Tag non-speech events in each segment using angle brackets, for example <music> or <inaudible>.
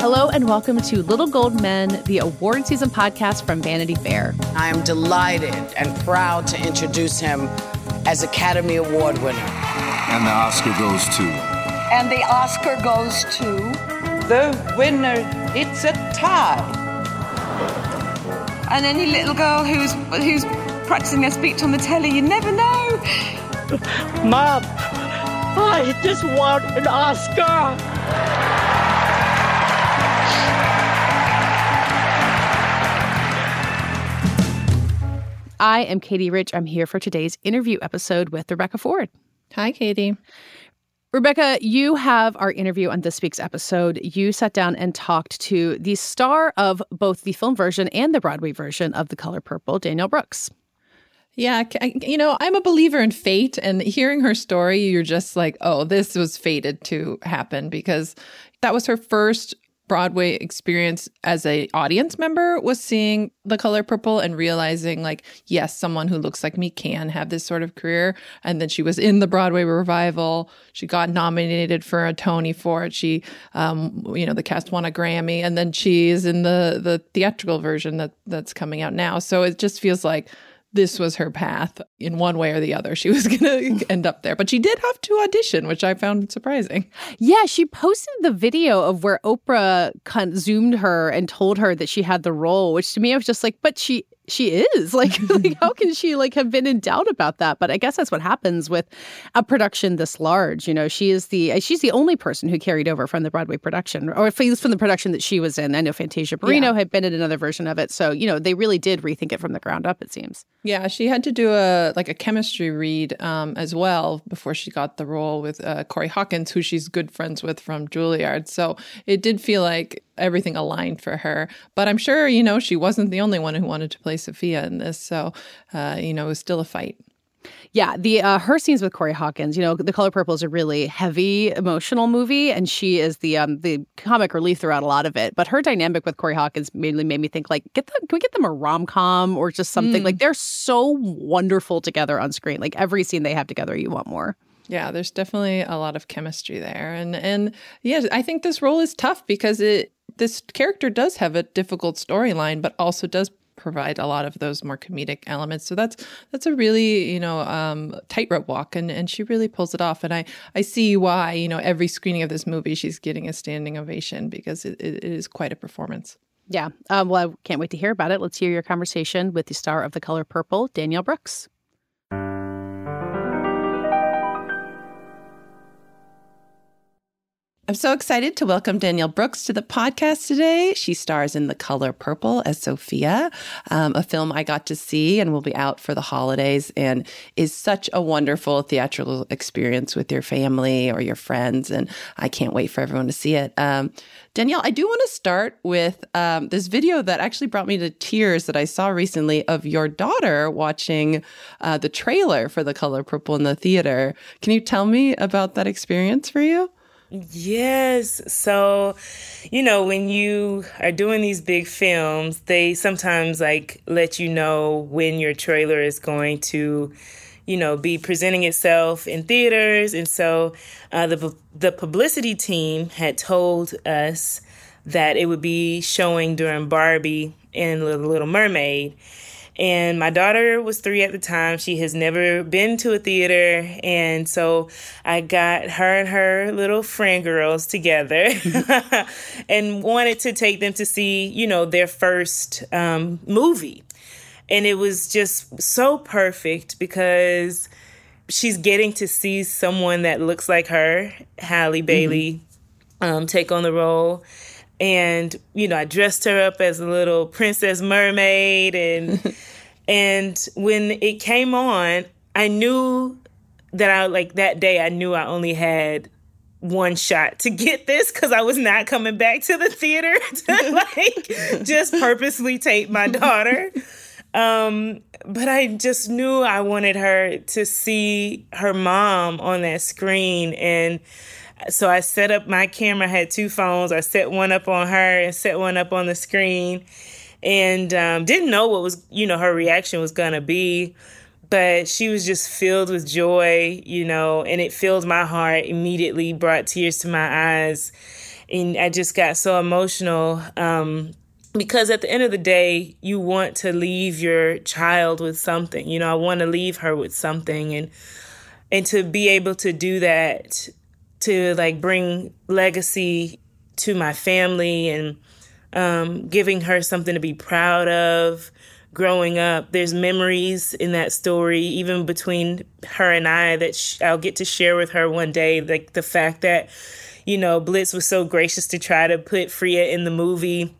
Hello and welcome to Little Gold Men, the award season podcast from Vanity Fair. I am delighted and proud to introduce him as Academy Award winner. And the Oscar goes to. And the Oscar goes to. The winner, it's a tie. And any little girl who's who's practicing their speech on the telly, you never know. <laughs> Mom, I just want an Oscar. I am Katey Rich. I'm here for today's interview episode with Rebecca Ford. Hi, Katey. Rebecca, you have our interview on this week's episode. You sat down and talked to the star of both the film version and the Broadway version of The Color Purple, Danielle Brooks. Yeah, you know, I'm a believer in fate, and hearing her story, you're just like, oh, this was fated to happen because that was her first Broadway experience as a audience member was seeing The Color Purple and realizing like yes, someone who looks like me can have this sort of career. And then she was in the Broadway revival. She got nominated for a Tony for it. She, um, you know, the cast won a Grammy, and then she is in the the theatrical version that that's coming out now. So it just feels like this was her path in one way or the other. She was <laughs> going to end up there, but she did have to audition, which I found surprising. Yeah, she posted the video of where Oprah zoomed her and told her that she had the role, which to me I was just like, but she she is. <laughs> Like, like how can she like have been in doubt about that? But i guess that's what happens with a production this large you know? She is the she's the only person who carried over from the broadway production or at least from the production that she was in. I know fantasia barrino yeah. had been in another version of it. So you know they really did rethink it from the ground up it seems. Yeah she had to do a like a chemistry read um, as well before she got the role with uh, corey hawkins who she's good friends with from juilliard. So it did feel like everything aligned for her. But I'm sure, you know, she wasn't the only one who wanted to play Sofia in this. So, uh, you know, it was still a fight. Yeah, the uh, her scenes with Corey Hawkins, you know, The Color Purple is a really heavy, emotional movie, and she is the um the comic relief throughout a lot of it. But her dynamic with Corey Hawkins mainly made me think like, get them, can we get them a rom com or just something? Mm. Like they're so wonderful together on screen. Like every scene they have together, you want more. Yeah, there's definitely a lot of chemistry there, and and yeah, I think this role is tough because it this character does have a difficult storyline, but also does provide a lot of those more comedic elements. So that's that's a really you know um, tightrope walk, and and she really pulls it off. And I I see why you know every screening of this movie she's getting a standing ovation because it, it is quite a performance. Yeah. Um, well, I can't wait to hear about it. Let's hear your conversation with the star of The Color Purple, Danielle Brooks. I'm so excited to welcome Danielle Brooks to the podcast today. She stars in The Color Purple as Sofia, um, a film I got to see and will be out for the holidays and is such a wonderful theatrical experience with your family or your friends. And I can't wait for everyone to see it. Um, Danielle, I do want to start with um, this video that actually brought me to tears that I saw recently of your daughter watching uh, the trailer for The Color Purple in the theater. Can you tell me about that experience for you? Yes. So, you know, when you are doing these big films, they sometimes like let you know when your trailer is going to, you know, be presenting itself in theaters. And so, uh, the the publicity team had told us that it would be showing during Barbie and The Little Mermaid. And my daughter was three at the time. She has never been to a theater. And so I got her and her little friend girls together <laughs> <laughs> and wanted to take them to see, you know, their first um, movie. And it was just so perfect because she's getting to see someone that looks like her, Halle Bailey, um, take on the role. And you know, I dressed her up as a little princess mermaid, and <laughs> and when it came on, I knew that I like that day. I knew I only had one shot to get this because I was not coming back to the theater <laughs> to like just purposely tape my daughter. Um, but I just knew I wanted her to see her mom on that screen. And so I set up my camera, had two phones. I set one up on her and set one up on the screen. And um, didn't know what was, you know, her reaction was to be. But she was just filled with joy, you know, and it filled my heart immediately, brought tears to my eyes. And I just got so emotional. Um, because at the end of the day you want to leave your child with something you know i want to leave her with something and and to be able to do that to like bring legacy to my family and um, giving her something to be proud of growing up there's memories in that story even between her and i that sh- i'll get to share with her one day like the fact that you know blitz was so gracious to try to put Freya in the movie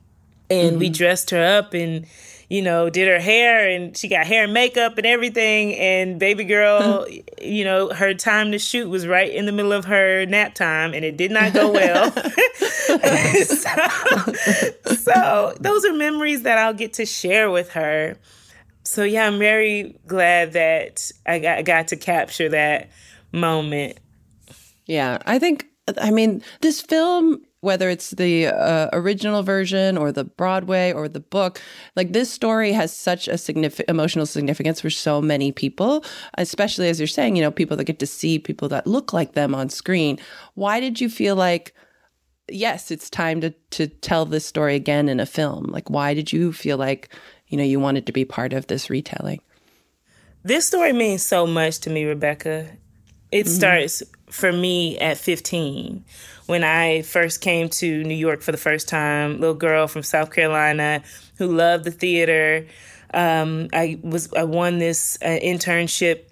and mm-hmm. we dressed her up and you know did her hair and she got hair and makeup and everything. And baby girl <laughs> you know her time to shoot was right in the middle of her nap time and it did not go well. <laughs> <laughs> So, so those are memories that i'll get to share with her. So yeah i'm very glad that i got, I got to capture that moment. Yeah i think i mean this film whether it's the uh, original version or the Broadway or the book, like this story has such a significant emotional significance for so many people, especially as you're saying, you know, people that get to see people that look like them on screen. Why did you feel like yes, it's time to to tell this story again in a film? Like why did you feel like, you know, you wanted to be part of this retelling? This story means so much to me, Rebecca. It mm-hmm. starts for me at 15 when I first came to New York for the first time, little girl from South Carolina who loved the theater. Um, I was I won this uh, internship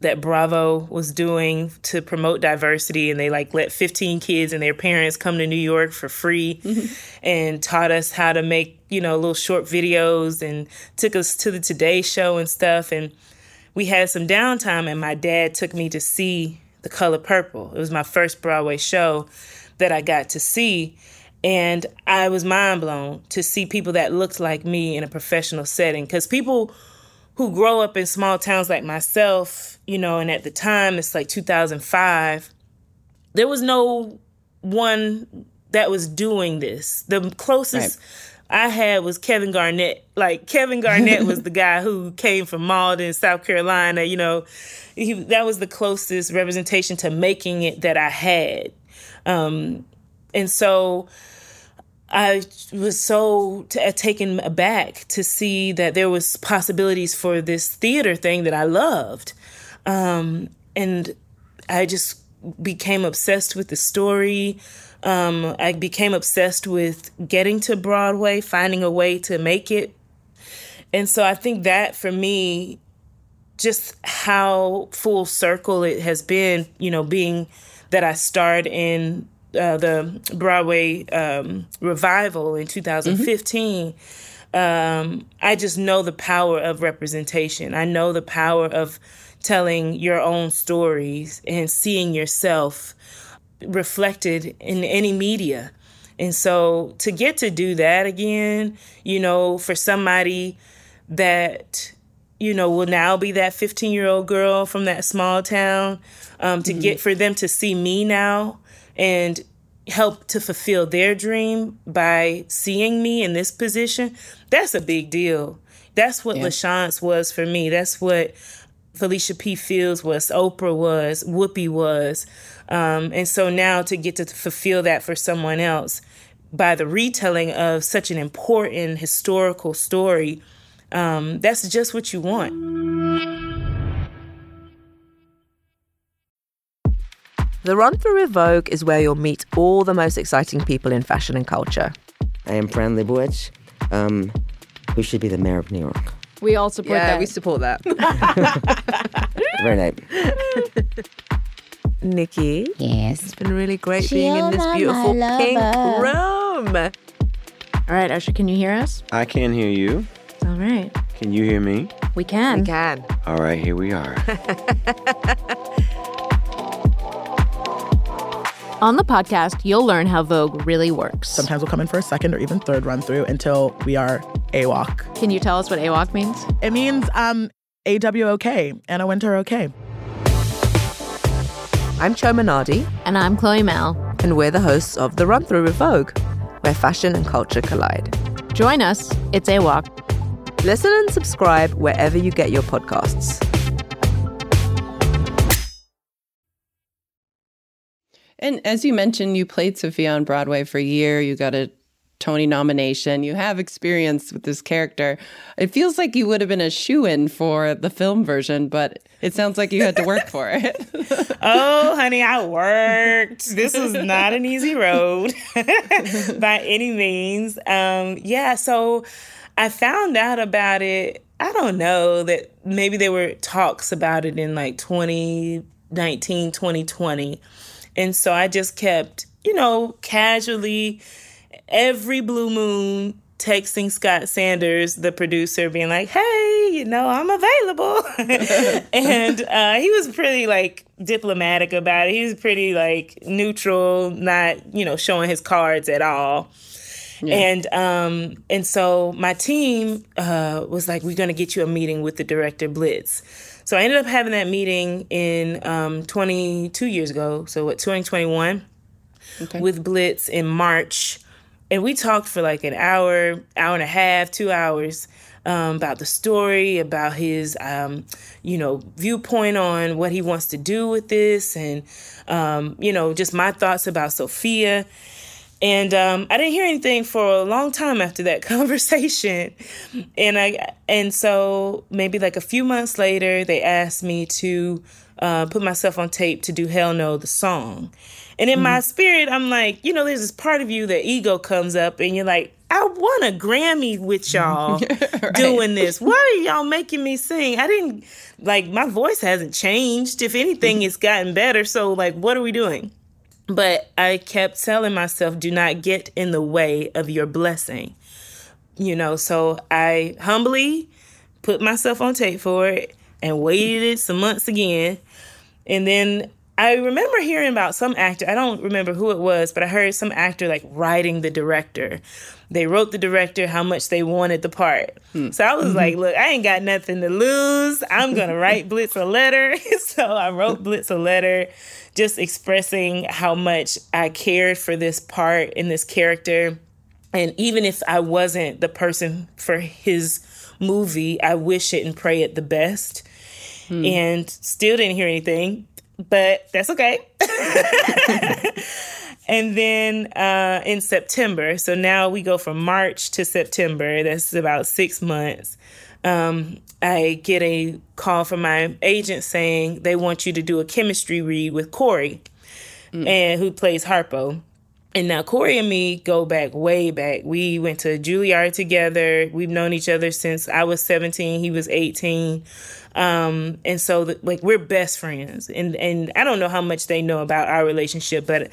that Bravo was doing to promote diversity, and they like let 15 kids and their parents come to New York for free, mm-hmm. and taught us how to make you know little short videos, and took us to the Today Show and stuff, and we had some downtime, and my dad took me to see the Color Purple. It was my first Broadway show that I got to see. And I was mind blown to see people that looked like me in a professional setting. Because people who grow up in small towns like myself, you know, and at the time it's like 2005, there was no one that was doing this. The closest right. I had was Kevin Garnett. Like Kevin Garnett was the <laughs> guy who came from Mauldin, South Carolina. You know, he, that was the closest representation to making it that I had. Um, and so I was so t- uh, taken aback to see that there was possibilities for this theater thing that I loved. Um, and I just became obsessed with the story. Um, I became obsessed with getting to Broadway, finding a way to make it. And so I think that for me just how full circle it has been, you know, being that I starred in uh, the Broadway um, revival in 2015. Mm-hmm. Um, I just know the power of representation. I know the power of telling your own stories and seeing yourself reflected in any media. And so to get to do that again, you know, for somebody that you know, will now be that 15 year old girl from that small town um, to mm-hmm. get for them to see me now and help to fulfill their dream by seeing me in this position. That's a big deal. That's what yeah. LaChanze was for me. That's what Felicia P. Fields was, Oprah was, Whoopi was. Um, and so now to get to fulfill that for someone else by the retelling of such an important historical story um, that's just what you want. The Run Through with Vogue is where you'll meet all the most exciting people in fashion and culture. I am Fran Lebowitz, um, who should be the mayor of New York. We all support yeah, that. we support that. <laughs> <laughs> Very nice. <laughs> Nikki. Yes. It's been really great being in this beautiful pink room. All right, Usher, can you hear us? I can hear you. All right. Can you hear me? We can. We can. All right, here we are. <laughs> On the podcast, you'll learn how Vogue really works. Sometimes we'll come in for a second or even third run through until we are AWOC. Can you tell us what AWOC means? It means um AWOK, Anna Wintour okay. I'm Chioma Nnadi. And I'm Chloe Malle. And we're the hosts of The Run Through with Vogue, where fashion and culture collide. Join us. It's AWOC. Listen and subscribe wherever you get your podcasts. And as you mentioned, you played Sofia on Broadway for a year. You got a Tony nomination. You have experience with this character. It feels like you would have been a shoe in for the film version, but it sounds like you had to work for it. <laughs> oh, honey, I worked. This was not an easy road <laughs> by any means. Um, yeah, so I found out about it. I don't know that maybe there were talks about it in like 2019, 2020. And so I just kept, you know, casually every blue moon texting Scott Sanders, the producer, being like, hey, you know, I'm available. <laughs> and uh, he was pretty like diplomatic about it. He was pretty like neutral, not, you know, showing his cards at all. Yeah. And um, and so my team uh, was like, we're going to get you a meeting with the director Blitz. So I ended up having that meeting in um, 22 years ago. So what 2021 okay. with Blitz in March, and we talked for like an hour, hour and a half, two hours. Um, about the story, about his, um, you know, viewpoint on what he wants to do with this, and um, you know, just my thoughts about Sofia. And um, I didn't hear anything for a long time after that <laughs> conversation. And I and so maybe like a few months later, they asked me to uh, put myself on tape to do "Hell No" the song. And in mm-hmm. my spirit, I'm like, you know, there's this part of you that ego comes up, and you're like, I won a Grammy with <laughs> y'all right. doing this. <laughs> Why are y'all making me sing? I didn't like my voice hasn't changed. If anything, it's gotten better. So like, what are we doing? But I kept telling myself, do not get in the way of your blessing. You know, so I humbly put myself on tape for it and waited it some months again. And then I remember hearing about some actor, I don't remember who it was, but I heard some actor like writing the director. They wrote the director how much they wanted the part. Hmm. So I was mm-hmm. like, look, I ain't got nothing to lose. I'm going <laughs> to write Blitz a letter. <laughs> so I wrote Blitz a letter just expressing how much I cared for this part in this character. And even if I wasn't the person for his movie, I wish it and pray it the best. Hmm. And still didn't hear anything, but that's okay. <laughs> And then uh, in September, so now we go from March to September, that's about six months. Um, I get a call from my agent saying they want you to do a chemistry read with Corey, mm. and who plays Harpo. And now Corey and me go back way back. We went to Juilliard together. We've known each other since I was 17, he was 18. Um, and so the, like we're best friends. And and I don't know how much they know about our relationship, but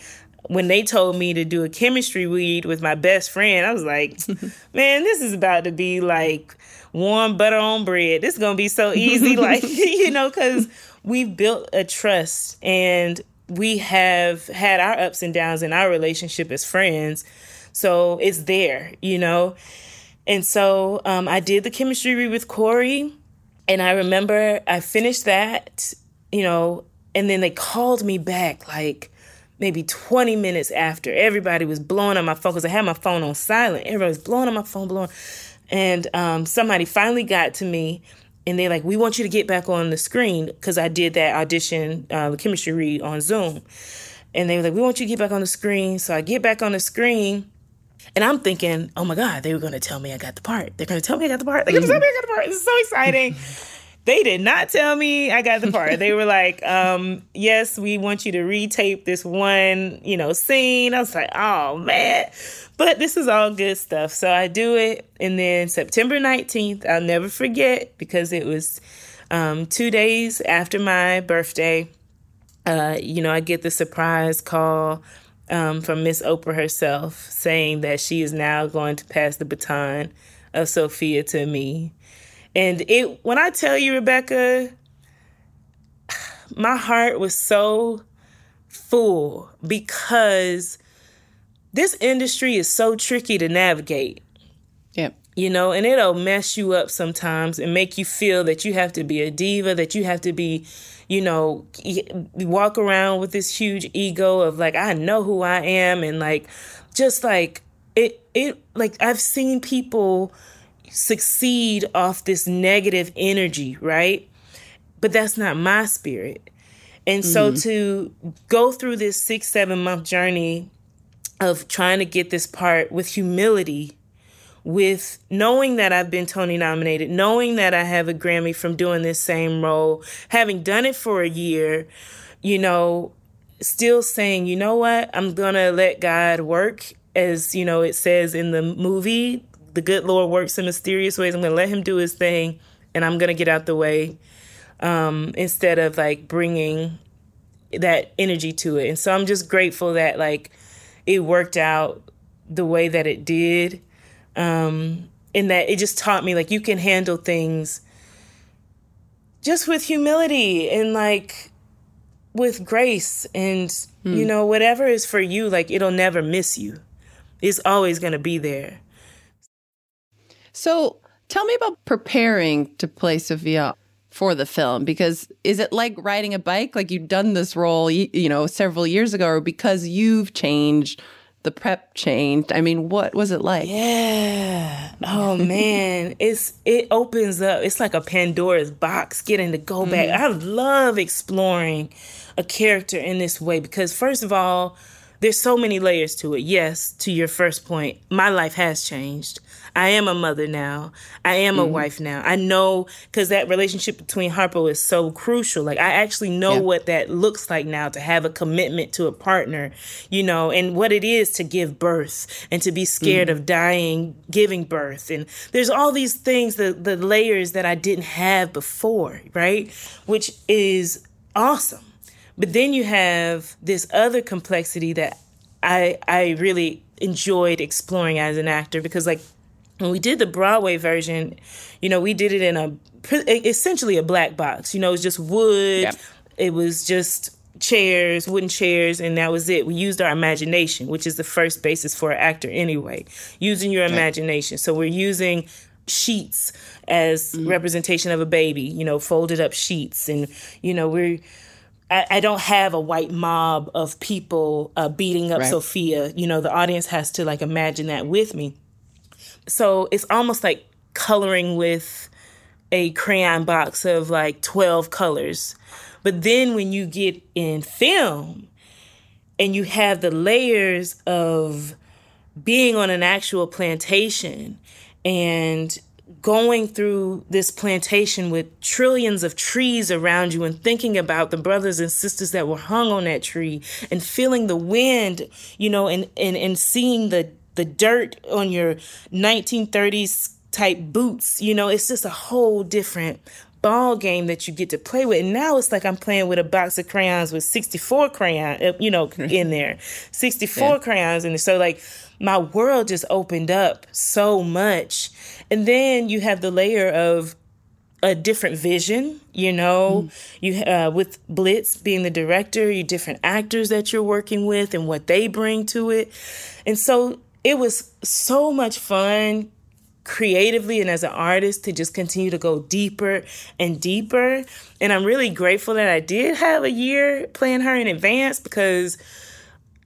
when they told me to do a chemistry read with my best friend, I was like, <laughs> man, this is about to be like warm butter on bread. This is going to be so easy. like, <laughs> you know, because we've built a trust and we have had our ups and downs in our relationship as friends. So it's there, you know? And so um, I did the chemistry read with Corey. And I remember I finished that, you know, and then they called me back like, maybe 20 minutes after. Everybody was blowing on my phone because I had my phone on silent. Everybody was blowing on my phone, blowing. And um, somebody finally got to me and they're like, we want you to get back on the screen because I did that audition, uh, the chemistry read on Zoom. And they were like, we want you to get back on the screen. So I get back on the screen and I'm thinking, oh my God, they were going to tell me I got the part. They're going to tell me I got the part. They're going to tell me I got the part. Is so exciting. <laughs> they did not tell me I got the part. they were like, <laughs> um, yes, we want you to retape this one, you know, scene. I was like, oh man. But this is all good stuff. So I do it. And then September 19th, I'll never forget because it was um, two days after my birthday. Uh, you know, I get the surprise call um, from Miss Oprah herself saying that she is now going to pass the baton of Sofia to me. And it when I tell you, Rebecca, <sighs> my heart was so full because this industry is so tricky to navigate. Yep. You know, and it'll mess you up sometimes and make you feel that you have to be a diva, that you have to be, you know, walk around with this huge ego of like, I know who I am. And like, just like, it, it, like, I've seen people succeed off this negative energy, right? But that's not my spirit. And so Mm-hmm. to go through this six, seven month journey of trying to get this part with humility, with knowing that I've been Tony nominated, knowing that I have a Grammy from doing this same role, having done it for a year, you know, still saying, you know what, I'm gonna let God work as, you know, it says in the movie, the good Lord works in mysterious ways. I'm gonna let him do his thing and I'm gonna get out the way um, instead of like bringing that energy to it. And so I'm just grateful that like it worked out the way that it did. Um, and that it just taught me like you can handle things just with humility and like with grace and you know whatever is for you like it'll never miss you it's always going to be there So tell me about preparing to play Sofia for the film because is it like riding a bike? Like you've done this role you, you know several years ago or because you've changed the prep changed? I mean what was it like? Yeah. Oh <laughs> man. It's it opens up. It's like a pandora's box getting to go back. Mm-hmm. I love exploring a character in this way because first of all there's so many layers to it. Yes to your first point my life has changed i am a mother now. I am a mm-hmm. wife now. I know because that relationship between harpo is so crucial. Like i actually know Yeah. what that looks like now to have a commitment to a partner you know and what it is to give birth and to be scared mm-hmm. of dying giving birth. And there's all these things the the layers that i didn't have before right? Which is awesome. But then you have this other complexity that I I really enjoyed exploring as an actor because like when we did the Broadway version, you know, we did it in a essentially a black box. You know, it was just wood. Yep. It was just chairs, wooden chairs, and that was it. We used our imagination, which is the first basis for an actor anyway. Using your imagination. So we're using sheets as representation of a baby, you know, folded up sheets and you know, we're I, I don't have a white mob of people uh, beating up Right. Sofia. You know, the audience has to like imagine that with me. So it's almost like coloring with a crayon box of like 12 colors. But then when you get in film and you have the layers of being on an actual plantation and going through this plantation with trillions of trees around you and thinking about the brothers and sisters that were hung on that tree and feeling the wind, you know, and and, and seeing the the dirt on your 1930s type boots, you know, it's just a whole different ball game that you get to play with. And now it's like I'm playing with a box of crayons with 64 crayon, uh, you know, <laughs> in there, 64 crayons And. So like my world just opened up so much. And then you have the layer of a different vision, you know, you uh, with Blitz being the director, you different actors that you're working with and what they bring to it. And so it was so much fun creatively and as an artist to just continue to go deeper and deeper. And I'm really grateful that I did have a year playing her in advance because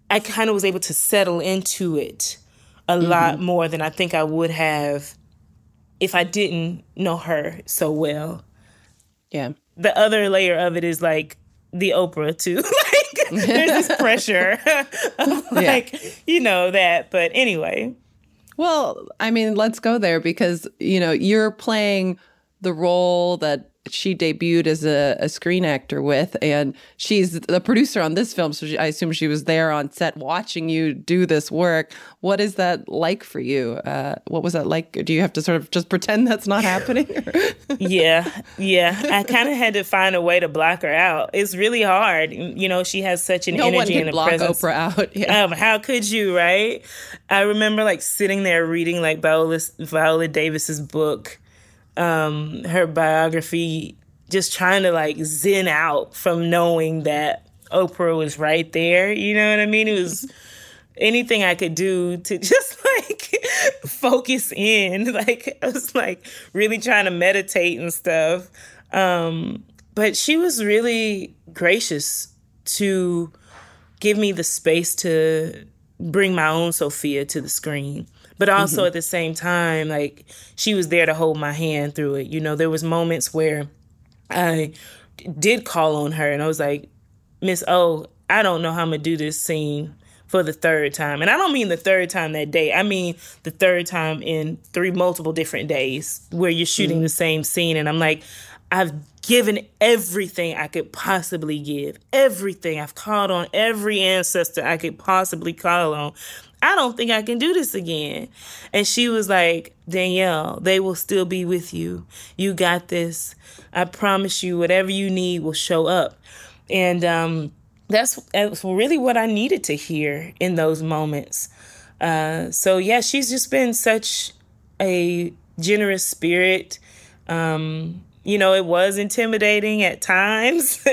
I kind of was able to settle into it a mm-hmm. lot more than I think I would have if I didn't know her so well. Yeah. The other layer of it is like the Oprah too. <laughs> like <laughs> there's this pressure <laughs> of <laughs> like you know that. But anyway. Well, I mean, let's go there because, you know, you're playing the role that she debuted as a, a screen actor with, and she's the producer on this film. So she, I assume she was there on set watching you do this work. What is that like for you? Uh, what was that like? Do you have to sort of just pretend that's not happening? <laughs> yeah, yeah. I kind of had to find a way to block her out. It's really hard. You know, she has such an no energy and a block presence. Oprah out. <laughs> Yeah. Um, how could you, right? I remember like sitting there reading like Viola, Viola Davis's book, um, her biography, just trying to like zen out from knowing that Oprah was right there. You know what I mean? It was anything I could do to <laughs> just like focus in. <laughs> Like I was like really trying to meditate and stuff. Um, but she was really gracious to give me the space to bring my own Sofia to the screen. But also Mhm. at the same time, like she was there to hold my hand through it. You know, there was moments where I did call on her and I was like, Miss O, I don't know how I'm gonna do this scene for the third time. And I don't mean the third time that day. I mean the third time in three multiple different days where you're shooting Mhm. the same scene. And I'm like, I've given everything I could possibly give. Everything. I've called on every ancestor I could possibly call on. I don't think I can do this again. And she was like, Danielle, they will still be with you. You got this. I promise you, whatever you need will show up. And um, that's, that's really what I needed to hear in those moments. Uh, so, yeah, she's just been such a generous spirit. Um, you know, it was intimidating at times.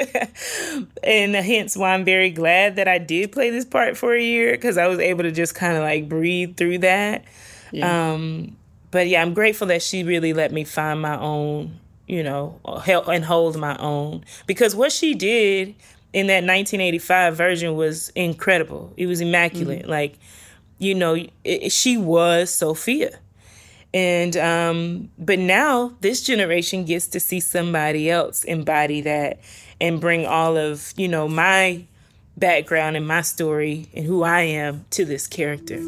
<laughs> and hence why I'm very glad that I did play this part for a year because I was able to just kind of like breathe through that. Yeah. Um, but yeah, I'm grateful that she really let me find my own, you know, help and hold my own because what she did in that 1985 version was incredible. It was immaculate. Like, you know, it, she was Sofia. And um, but now this generation gets to see somebody else embody that and bring all of, you know, my background and my story and who I am to this character.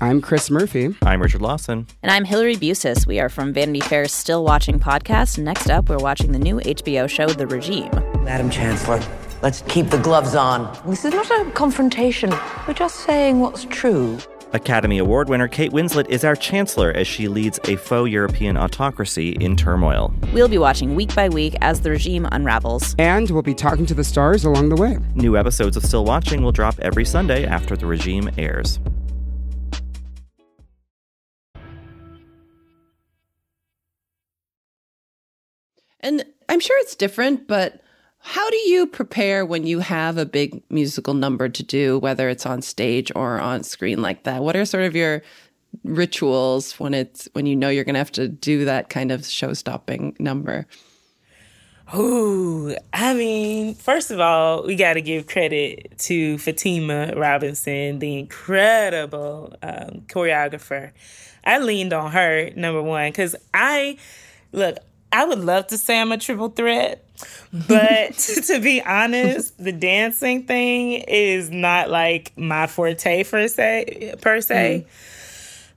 I'm Chris Murphy. I'm Richard Lawson. And I'm Hillary Busis. We are from Vanity Fair's Still Watching podcast. Next up, we're watching the new HBO show, The Regime. Madam Chancellor, let's keep the gloves on. This is not a confrontation. We're just saying what's true. Academy Award winner Kate Winslet is our chancellor as she leads a faux European autocracy in turmoil. We'll be watching week by week as the regime unravels. And we'll be talking to the stars along the way. New episodes of Still Watching will drop every Sunday after the regime airs. And I'm sure it's different, but how do you prepare when you have a big musical number to do, whether it's on stage or on screen like that? What are sort of your rituals when it's when you know you're going to have to do that kind of show-stopping number? Ooh, I mean, first of all, we got to give credit to Fatima Robinson, the incredible um, choreographer. I leaned on her, number one, because I, look, I would love to say I'm a triple threat, but <laughs> <laughs> to be honest, the dancing thing is not like my forte per se. Per se.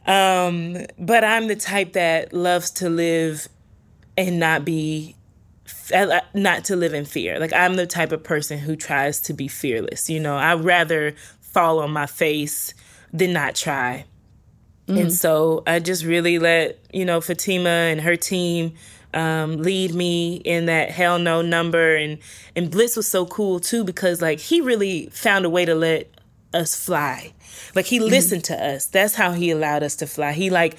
Um, but I'm the type that loves to live and not be uh, not to live in fear. Like I'm the type of person who tries to be fearless. You know, I'd rather fall on my face than not try. Mhm. And so I just really let, you know, Fatima and her team um, lead me in that hell no number. And, and Blitz was so cool too because like he really found a way to let us fly. Like he listened to us. That's how he allowed us to fly. He like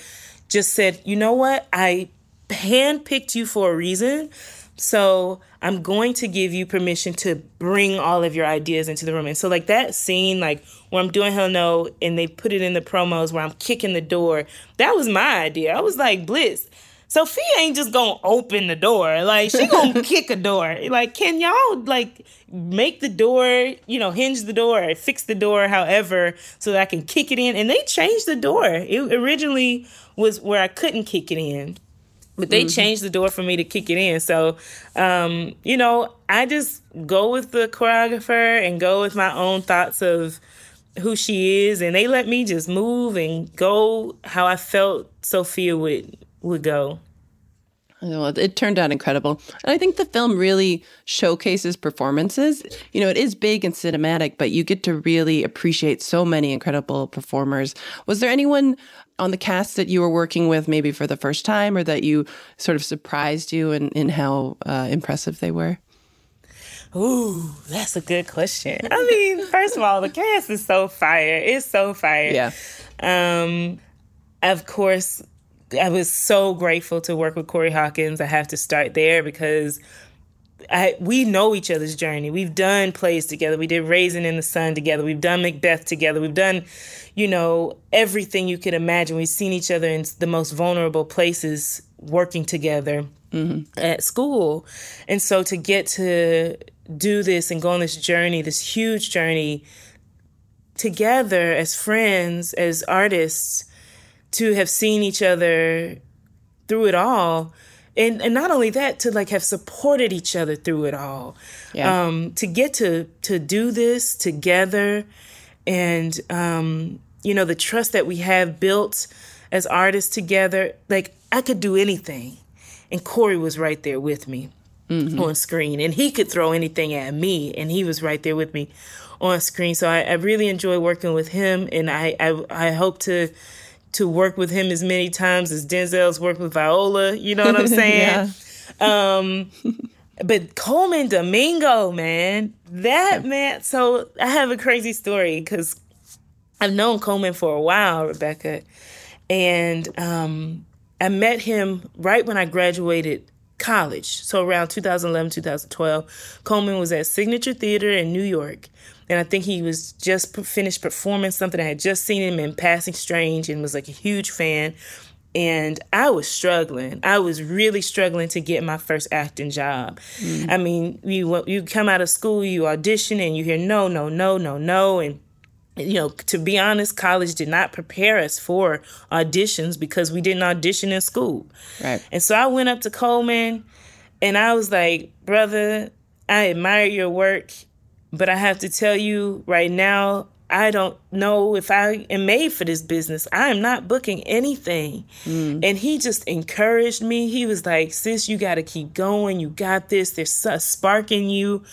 just said, you know what? I handpicked you for a reason. So I'm going to give you permission to bring all of your ideas into the room. And so like that scene, like where I'm doing Hell No and they put it in the promos where I'm kicking the door, that was my idea. I was like, Blitz, Sofia ain't just gonna open the door. Like she gonna <laughs> kick a door. Like, can y'all like make the door, you know, hinge the door fix the door, however, so that I can kick it in? And they changed the door. It originally was where I couldn't kick it in. But they Mhm. changed the door for me to kick it in. So, um, you know, I just go with the choreographer and go with my own thoughts of who she is, and they let me just move and go how I felt Sofia would would go. Well, it turned out incredible. And I think the film really showcases performances. You know, it is big and cinematic, but you get to really appreciate so many incredible performers. Was there anyone on the cast that you were working with maybe for the first time or that you sort of surprised you in, in how uh, impressive they were? Ooh, that's a good question. I mean, first of all, the cast is so fire. It's so fire. Yeah. Um, of course, I was so grateful to work with Corey Hawkins. I have to start there because I, we know each other's journey. We've done plays together. We did Raisin in the Sun together. We've done Macbeth together. We've done, you know, everything you could imagine. We've seen each other in the most vulnerable places working together mm-hmm. at school. And so to get to do this and go on this journey, this huge journey together as friends, as artists, to have seen each other through it all. And, and not only that, to like have supported each other through it all. Yeah. Um, to get to to do this together and um, you know, the trust that we have built as artists together, like I could do anything. And Corey was right there with me mm-hmm. on screen. And he could throw anything at me and he was right there with me on screen. So I, I really enjoy working with him and I, I I hope to to work with him as many times as Denzel's worked with Viola. You know what I'm <laughs> saying? yeah. Um, <laughs> but Colman Domingo, man, that man. So I have a crazy story because I've known Colman for a while, Rebecca, and um, I met him right when I graduated college. So around 2011, 2012, Colman was at Signature Theater in New York and I think he was just finished performing something. I had just seen him in Passing Strange and was like a huge fan. And I was struggling. I was really struggling to get my first acting job. Mm. I mean, you you come out of school, you audition, and you hear no, no, no, no, no, and you know, to be honest, college did not prepare us for auditions because we didn't audition in school. Right. And so I went up to Colman and I was like, brother, I admire your work but I have to tell you right now, I don't know if I am made for this business. I am not booking anything. Mm. And he just encouraged me. He was like, sis, you got to keep going. You got this. There's a spark in you.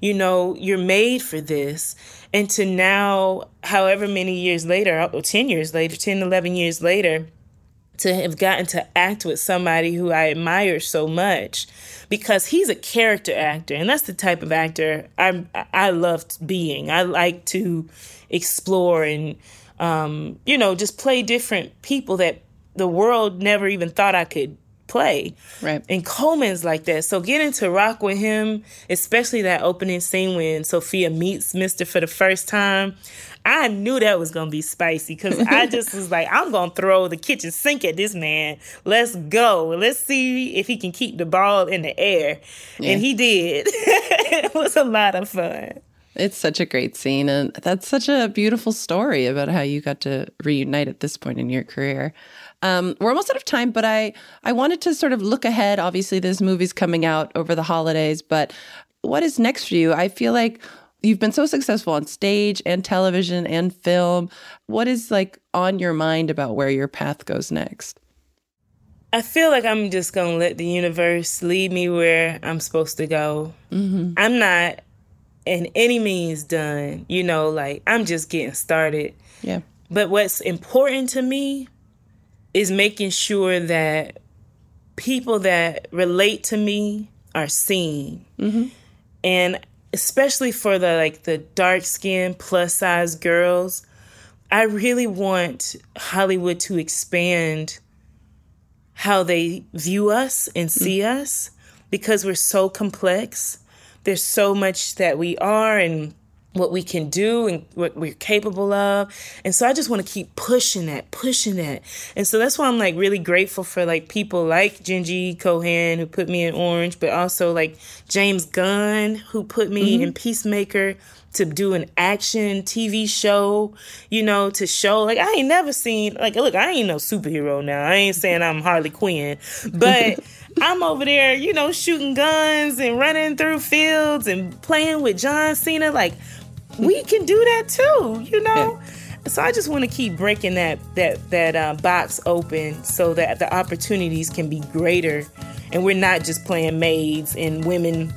You know, you're made for this. And to now, however many years later, or 10 years later, 10, 11 years later, to have gotten to act with somebody who I admire so much because he's a character actor and that's the type of actor I I loved being. I like to explore and um, you know just play different people that the world never even thought I could play. Right. And Colman's like that. So getting to rock with him, especially that opening scene when Sofia meets Mister for the first time, I knew that was gonna be spicy because I <laughs> just was like, I'm gonna throw the kitchen sink at this man. Let's go. Let's see if he can keep the ball in the air. Yeah. And he did. <laughs> it was a lot of fun. It's such a great scene, and that's such a beautiful story about how you got to reunite at this point in your career. Um, we're almost out of time, but I I wanted to sort of look ahead. Obviously, this movie's coming out over the holidays, but what is next for you? I feel like you've been so successful on stage and television and film. What is like on your mind about where your path goes next? I feel like I'm just going to let the universe lead me where I'm supposed to go. Mm-hmm. I'm not in any means done, you know, like I'm just getting started. Yeah. But what's important to me is making sure that people that relate to me are seen. Mm-hmm. And especially for the like the dark skinned plus size girls, I really want Hollywood to expand how they view us and mm. see mm. us because we're so complex. There's so much that we are and what we can do and what we're capable of. And so I just want to keep pushing that, pushing that. And so that's why I'm like really grateful for like people like Jenji Kohan who put me in Orange, but also like James Gunn who put me mm-hmm. in Peacemaker to do an action TV show, you know, to show like I ain't never seen like look, I ain't no superhero now. I ain't saying I'm Harley Quinn, but <laughs> I'm over there, you know, shooting guns and running through fields and playing with John Cena like we can do that too, you <laughs> know? Yeah. So I just want to keep breaking that that that uh, box open so that the opportunities can be greater and we're not just playing maids and women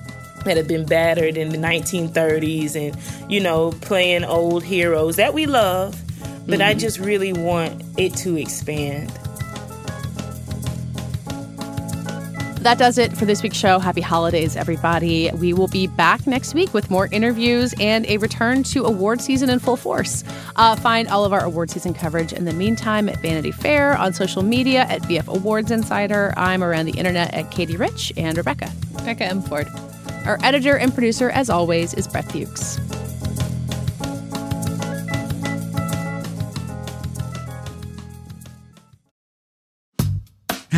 that have been battered in the 1930s and you know playing old heroes that we love but mm-hmm. I just really want it to expand. That does it for this week's show. Happy holidays, everybody. We will be back next week with more interviews and a return to award season in full force. Uh, find all of our award season coverage in the meantime at Vanity Fair, on social media at VF Awards Insider. I'm around the internet at Katey Rich and Rebecca. Rebecca M. Ford. Our editor and producer, as always, is Brett Fuchs.